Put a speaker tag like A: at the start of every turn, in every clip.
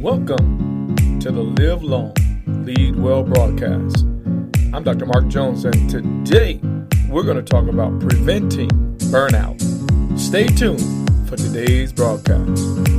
A: Welcome to the Live Long, Lead Well broadcast. I'm Dr. Mark Jones, and today we're going to talk about preventing burnout. Stay tuned for today's broadcast.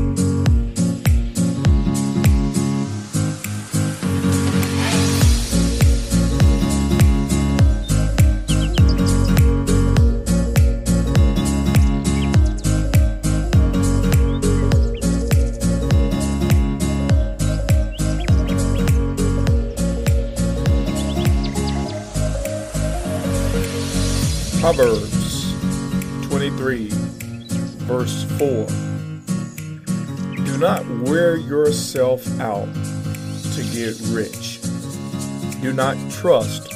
A: Proverbs 23, verse 4. Do not wear yourself out to get rich. Do not trust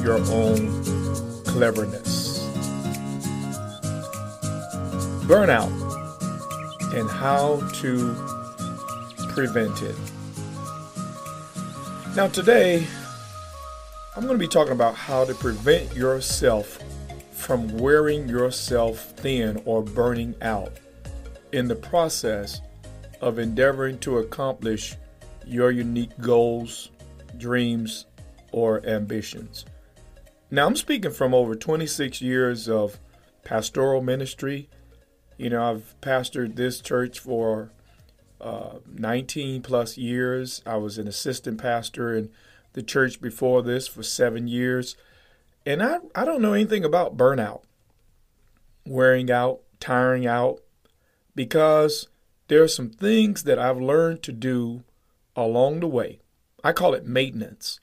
A: your own cleverness. Burnout and how to prevent it. Now, today, I'm going to be talking about how to prevent yourself from wearing yourself thin or burning out in the process of endeavoring to accomplish your unique goals, dreams, or ambitions. Now, I'm speaking from over 26 years of pastoral ministry. You know, I've pastored this church for uh, 19 plus years. I was an assistant pastor in the church before this for seven years. And I, I don't know anything about burnout, wearing out, tiring out, because there are some things that I've learned to do along the way. I call it maintenance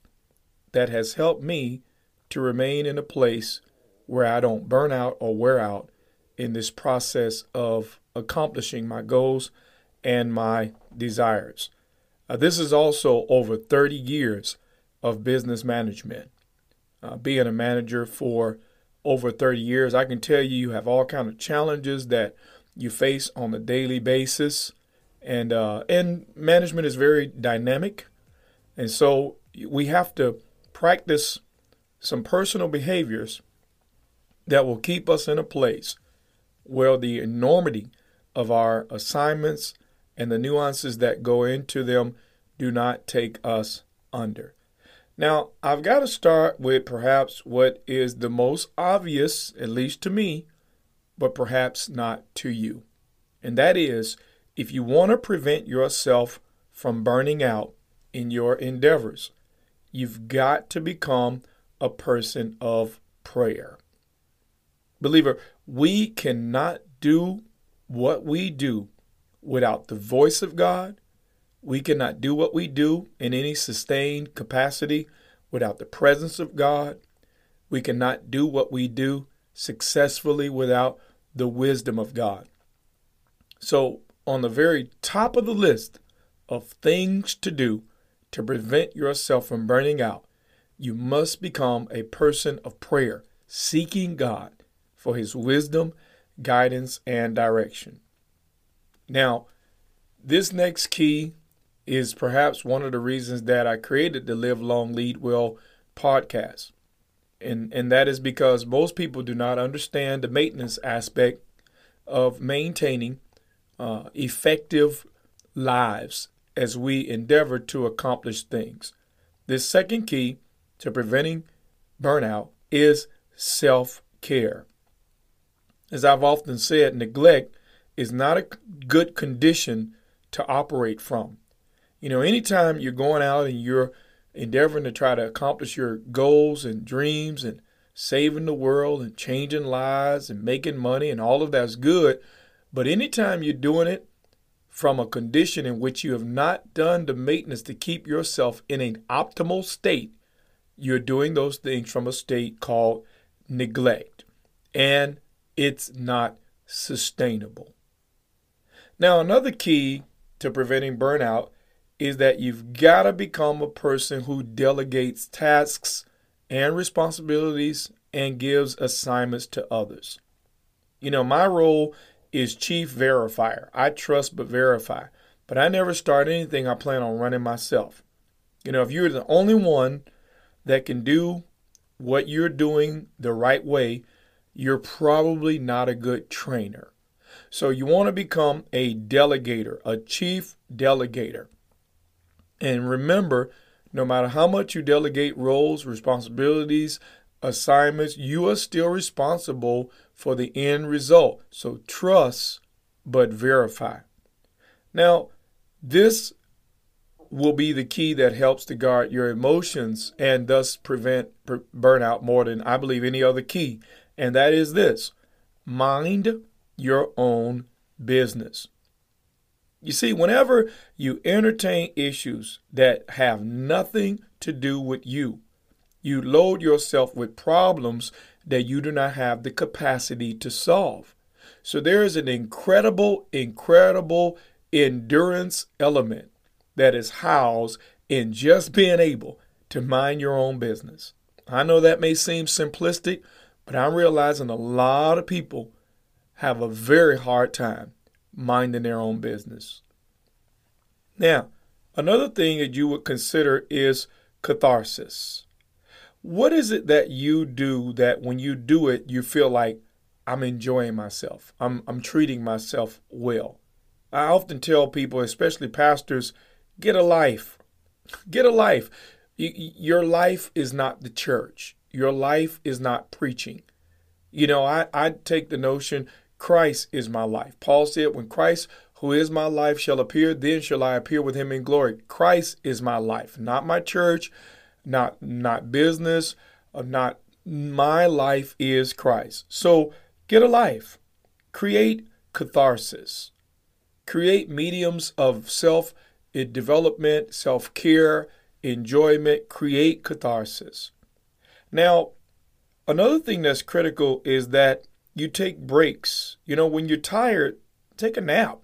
A: that has helped me to remain in a place where I don't burn out or wear out in this process of accomplishing my goals and my desires. Uh, this is also over 30 years of business management uh, being a manager for over 30 years, I can tell you you have all kind of challenges that you face on a daily basis, and uh, and management is very dynamic, and so we have to practice some personal behaviors that will keep us in a place where the enormity of our assignments and the nuances that go into them do not take us under. Now, I've got to start with perhaps what is the most obvious, at least to me, but perhaps not to you. And that is if you want to prevent yourself from burning out in your endeavors, you've got to become a person of prayer. Believer, we cannot do what we do without the voice of God we cannot do what we do in any sustained capacity without the presence of God. We cannot do what we do successfully without the wisdom of God. So, on the very top of the list of things to do to prevent yourself from burning out, you must become a person of prayer, seeking God for his wisdom, guidance, and direction. Now, this next key is perhaps one of the reasons that I created the Live Long Lead Well podcast. And, and that is because most people do not understand the maintenance aspect of maintaining uh, effective lives as we endeavor to accomplish things. This second key to preventing burnout is self care. As I've often said, neglect is not a good condition to operate from. You know, anytime you're going out and you're endeavoring to try to accomplish your goals and dreams and saving the world and changing lives and making money and all of that's good. But anytime you're doing it from a condition in which you have not done the maintenance to keep yourself in an optimal state, you're doing those things from a state called neglect. And it's not sustainable. Now, another key to preventing burnout is that you've got to become a person who delegates tasks and responsibilities and gives assignments to others. You know, my role is chief verifier. I trust but verify. But I never start anything I plan on running myself. You know, if you're the only one that can do what you're doing the right way, you're probably not a good trainer. So you want to become a delegator, a chief delegator. And remember, no matter how much you delegate roles, responsibilities, assignments, you are still responsible for the end result. So trust, but verify. Now, this will be the key that helps to guard your emotions and thus prevent burnout more than I believe any other key. And that is this mind your own business. You see, whenever you entertain issues that have nothing to do with you, you load yourself with problems that you do not have the capacity to solve. So there is an incredible, incredible endurance element that is housed in just being able to mind your own business. I know that may seem simplistic, but I'm realizing a lot of people have a very hard time minding their own business. Now, another thing that you would consider is catharsis. What is it that you do that when you do it, you feel like I'm enjoying myself? I'm, I'm treating myself well. I often tell people, especially pastors, get a life. Get a life. Your life is not the church. Your life is not preaching. You know, I, I take the notion Christ is my life. Paul said, when Christ, who is my life, shall appear, then shall I appear with him in glory. Christ is my life, not my church, not not business, uh, not my life is Christ. So get a life. Create catharsis. Create mediums of self development, self care, enjoyment. Create catharsis. Now, another thing that's critical is that you take breaks. You know, when you're tired, take a nap.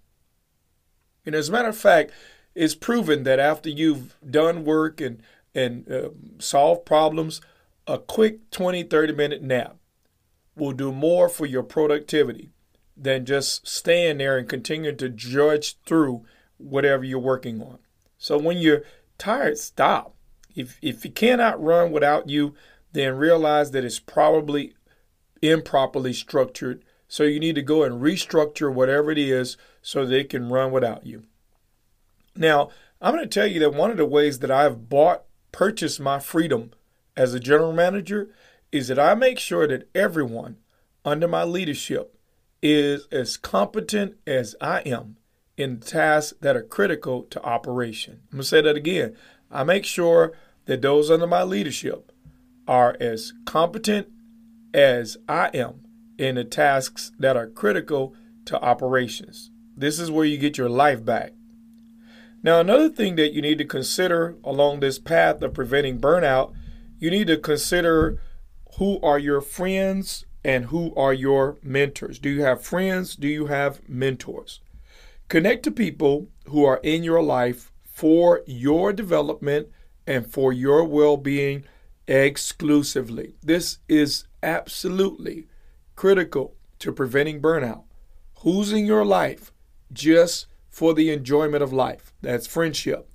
A: And as a matter of fact, it's proven that after you've done work and and uh, solved problems, a quick 20, 30 minute nap will do more for your productivity than just staying there and continuing to judge through whatever you're working on. So when you're tired, stop. If, if you cannot run without you, then realize that it's probably improperly structured. So you need to go and restructure whatever it is so they can run without you. Now, I'm going to tell you that one of the ways that I've bought, purchased my freedom as a general manager is that I make sure that everyone under my leadership is as competent as I am in tasks that are critical to operation. I'm going to say that again. I make sure that those under my leadership are as competent as I am in the tasks that are critical to operations. This is where you get your life back. Now, another thing that you need to consider along this path of preventing burnout, you need to consider who are your friends and who are your mentors? Do you have friends? Do you have mentors? Connect to people who are in your life for your development and for your well being exclusively. This is absolutely critical to preventing burnout. Who's in your life just for the enjoyment of life? That's friendship.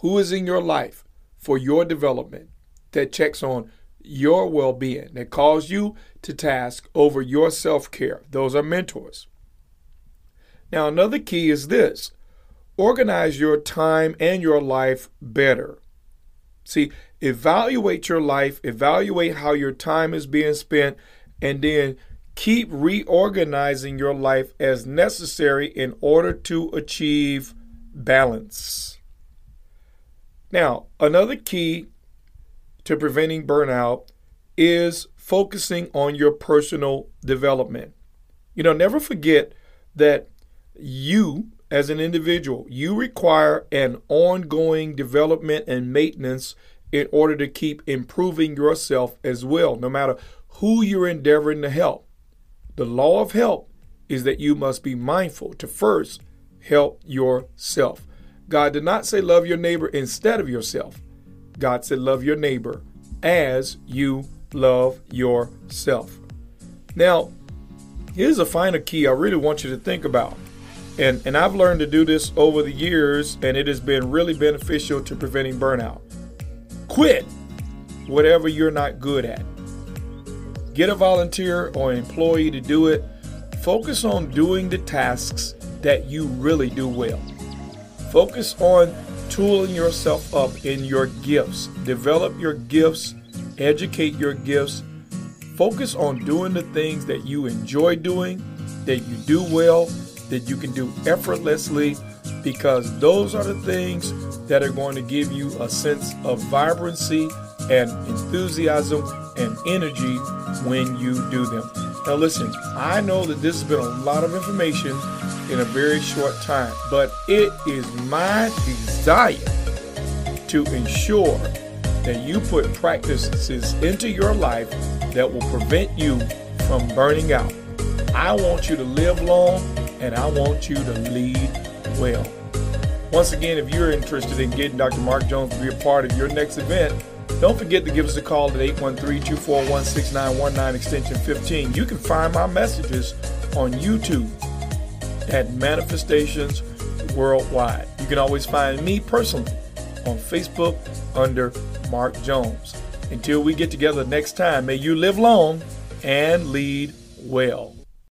A: Who is in your life for your development that checks on your well being, that calls you to task over your self care. Those are mentors. Now, another key is this organize your time and your life better. See, evaluate your life, evaluate how your time is being spent, and then keep reorganizing your life as necessary in order to achieve balance. Now, another key to preventing burnout is focusing on your personal development. You know, never forget that you, as an individual, you require an ongoing development and maintenance in order to keep improving yourself as well, no matter who you're endeavoring to help. The law of help is that you must be mindful to first help yourself. God did not say love your neighbor instead of yourself. God said, Love your neighbor as you love yourself. Now, here's a final key I really want you to think about. And, and I've learned to do this over the years, and it has been really beneficial to preventing burnout. Quit whatever you're not good at. Get a volunteer or employee to do it. Focus on doing the tasks that you really do well. Focus on tooling yourself up in your gifts. Develop your gifts, educate your gifts, focus on doing the things that you enjoy doing, that you do well, that you can do effortlessly, because those are the things that are going to give you a sense of vibrancy and enthusiasm and energy when you do them. Now, listen, I know that this has been a lot of information in a very short time, but it is my desire to ensure that you put practices into your life that will prevent you from burning out. I want you to live long and I want you to lead well. Once again, if you're interested in getting Dr. Mark Jones to be a part of your next event, don't forget to give us a call at 813-241-6919 extension 15. You can find my messages on YouTube at Manifestations Worldwide. You can always find me personally on Facebook under Mark Jones. Until we get together next time, may you live long and lead well.